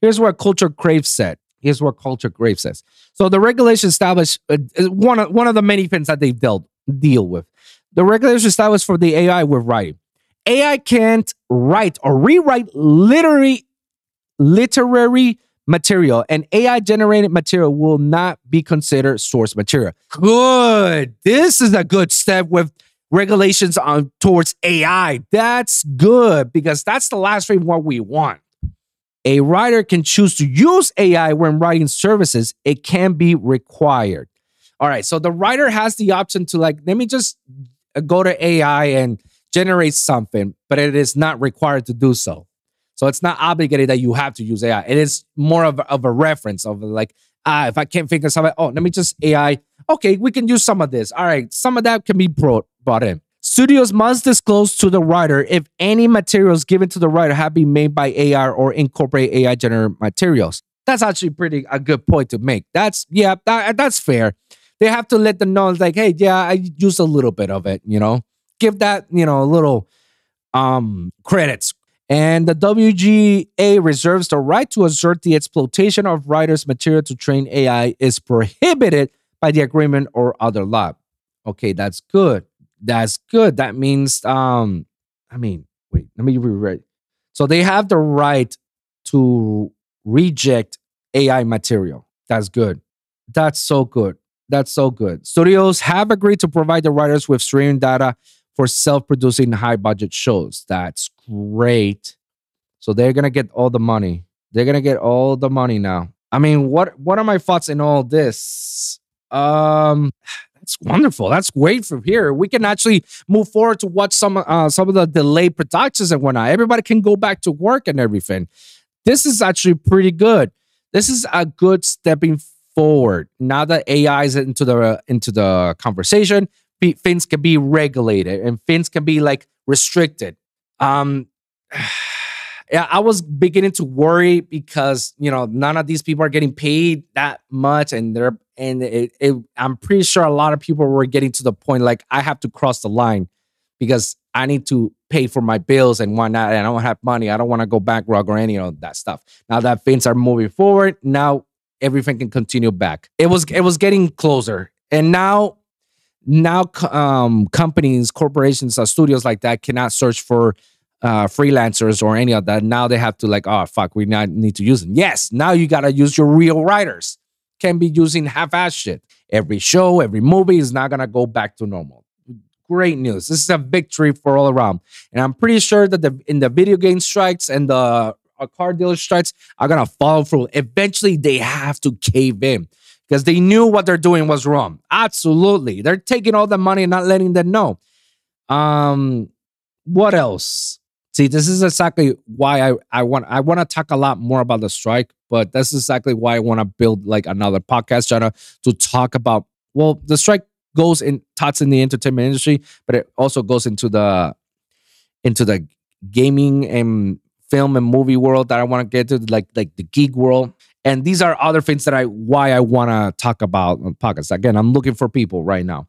Here's what Culture Crave said. Here's what Culture Crave says. So the regulation established uh, uh, one of one of the many things that they dealt deal with. The regulation established for the AI with writing. AI can't write or rewrite literary literary material, and AI generated material will not be considered source material. Good. This is a good step with regulations on towards AI. That's good because that's the last thing what we want. A writer can choose to use AI when writing services. It can be required. All right. So the writer has the option to like, let me just go to AI and generate something, but it is not required to do so. So it's not obligated that you have to use AI. It is more of of a reference of like, ah, if I can't think of something, oh, let me just AI. Okay, we can use some of this. All right, some of that can be brought brought in. Studios must disclose to the writer if any materials given to the writer have been made by AI or incorporate AI generated materials. That's actually pretty a good point to make. That's yeah, that, that's fair. They have to let them know, like, hey, yeah, I use a little bit of it. You know, give that you know a little um credits. And the WGA reserves the right to assert the exploitation of writers' material to train AI is prohibited by the agreement or other law. Okay, that's good. That's good. That means, um, I mean, wait, let me rewrite. So they have the right to reject AI material. That's good. That's so good. That's so good. Studios have agreed to provide the writers with streaming data for self-producing high-budget shows. That's great. So they're gonna get all the money. They're gonna get all the money now. I mean, what what are my thoughts in all this? Um, That's wonderful. That's great from here. We can actually move forward to watch some uh, some of the delayed productions and whatnot. Everybody can go back to work and everything. This is actually pretty good. This is a good stepping forward. Now that AI is into the into the conversation, be- things can be regulated and things can be like restricted. Um, yeah, I was beginning to worry because you know none of these people are getting paid that much, and they're and it, it, I'm pretty sure a lot of people were getting to the point like I have to cross the line because I need to pay for my bills and whatnot, and I don't have money. I don't want to go bankrupt or any of that stuff. Now that things are moving forward, now everything can continue back. It was it was getting closer, and now now um, companies, corporations, uh, studios like that cannot search for uh, freelancers or any of that. Now they have to like, oh fuck, we not need to use them. Yes, now you gotta use your real writers. Can't be using half-ass shit. Every show, every movie is not gonna go back to normal. Great news. This is a victory for all around, and I'm pretty sure that the in the video game strikes and the uh, car dealer strikes are gonna follow through. Eventually, they have to cave in because they knew what they're doing was wrong. Absolutely, they're taking all the money and not letting them know. Um, what else? See, this is exactly why I, I want I want to talk a lot more about the strike, but that's exactly why I want to build like another podcast channel to talk about. Well, the strike goes in touch in the entertainment industry, but it also goes into the into the gaming and film and movie world that I want to get to, like like the geek world. And these are other things that I why I want to talk about on podcasts. Again, I'm looking for people right now.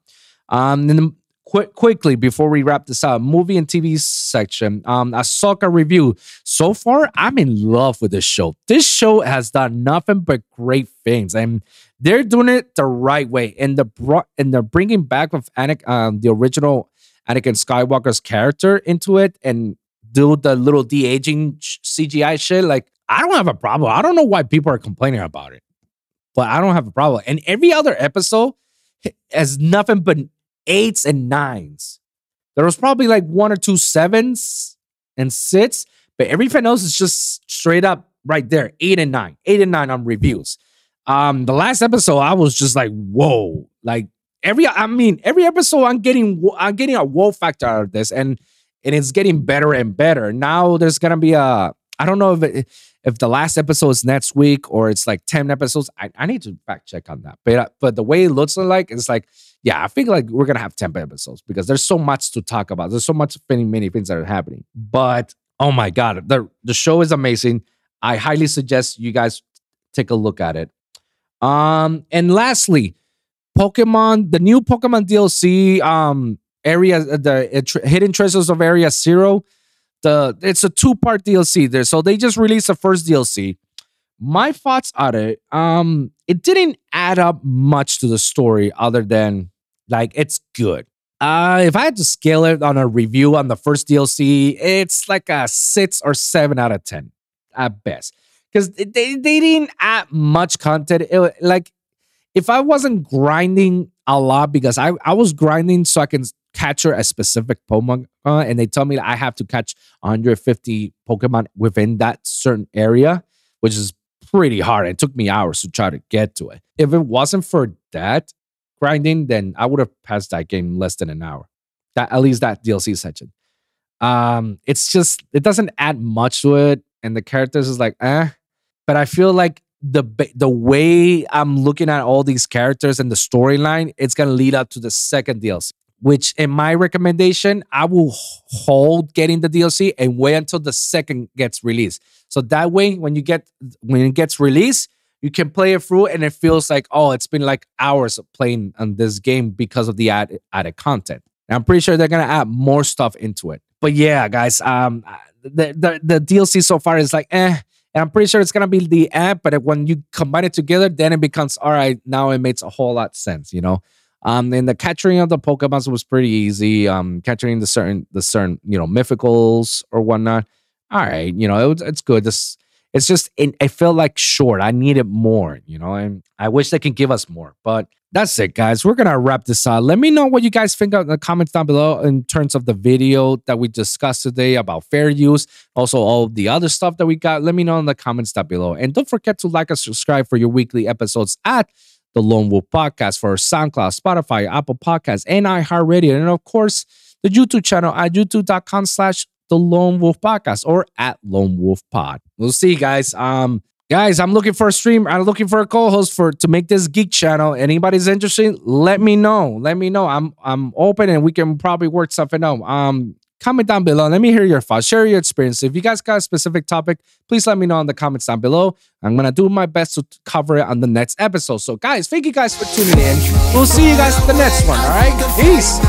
Um, and then quick, quickly before we wrap this up, movie and TV section. Um, Ahsoka review. So far, I'm in love with this show. This show has done nothing but great things, and they're doing it the right way. And the bro- and they're bringing back of Anakin, um, the original Anakin Skywalker's character into it, and do the little de aging CGI shit. Like, I don't have a problem. I don't know why people are complaining about it, but I don't have a problem. And every other episode has nothing but eights and nines. There was probably like one or two sevens and six, but everything else is just straight up right there. Eight and nine, eight and nine on reviews. Um, the last episode, I was just like, whoa, like every, I mean, every episode, I'm getting, I'm getting a whoa factor out of this, and and it's getting better and better. Now there's gonna be a, I don't know if it, if the last episode is next week or it's like ten episodes. I, I need to fact check on that, but but the way it looks like, it's like yeah, I think like we're gonna have 10 episodes because there's so much to talk about. There's so much many, many things that are happening. But oh my god, the the show is amazing. I highly suggest you guys take a look at it. Um, and lastly, Pokemon, the new Pokemon DLC, um, area the uh, hidden treasures of Area Zero. The it's a two part DLC there, so they just released the first DLC. My thoughts on it, um, it didn't add up much to the story other than like it's good. Uh, if I had to scale it on a review on the first DLC, it's like a six or seven out of ten at best. Because they, they didn't add much content. It, like if I wasn't grinding a lot because I, I was grinding so I can capture a specific Pokemon uh, and they tell me that I have to catch 150 Pokemon within that certain area, which is pretty hard. It took me hours to try to get to it. If it wasn't for that, grinding, then I would have passed that game less than an hour. That at least that DLC section. Um, it's just it doesn't add much to it, and the characters is like, eh. But I feel like the the way I'm looking at all these characters and the storyline, it's gonna lead up to the second DLC. Which, in my recommendation, I will hold getting the DLC and wait until the second gets released. So that way, when you get when it gets released, you can play it through and it feels like oh it's been like hours of playing on this game because of the add, added content and i'm pretty sure they're gonna add more stuff into it but yeah guys um the the, the dlc so far is like eh and i'm pretty sure it's gonna be the app but when you combine it together then it becomes all right now it makes a whole lot sense you know? Um and the capturing of the pokemon was pretty easy um capturing the certain the certain you know mythicals or whatnot. All right you know it, it's good. This it's just it, it felt like short. I needed more, you know, and I wish they can give us more. But that's it, guys. We're gonna wrap this up. Let me know what you guys think in the comments down below in terms of the video that we discussed today about fair use, also all the other stuff that we got. Let me know in the comments down below, and don't forget to like and subscribe for your weekly episodes at the Lone Wolf Podcast for SoundCloud, Spotify, Apple Podcasts, and iHeartRadio. And of course, the YouTube channel at youtube.com slash the Lone Wolf Podcast or at Lone Wolf Pod. We'll see, guys. Um, guys, I'm looking for a stream. I'm looking for a co-host for to make this geek channel. Anybody's interested? Let me know. Let me know. I'm I'm open and we can probably work something out. Um, comment down below. Let me hear your thoughts. Share your experience. If you guys got a specific topic, please let me know in the comments down below. I'm gonna do my best to cover it on the next episode. So, guys, thank you guys for tuning in. We'll see you guys at the next one. All right, peace.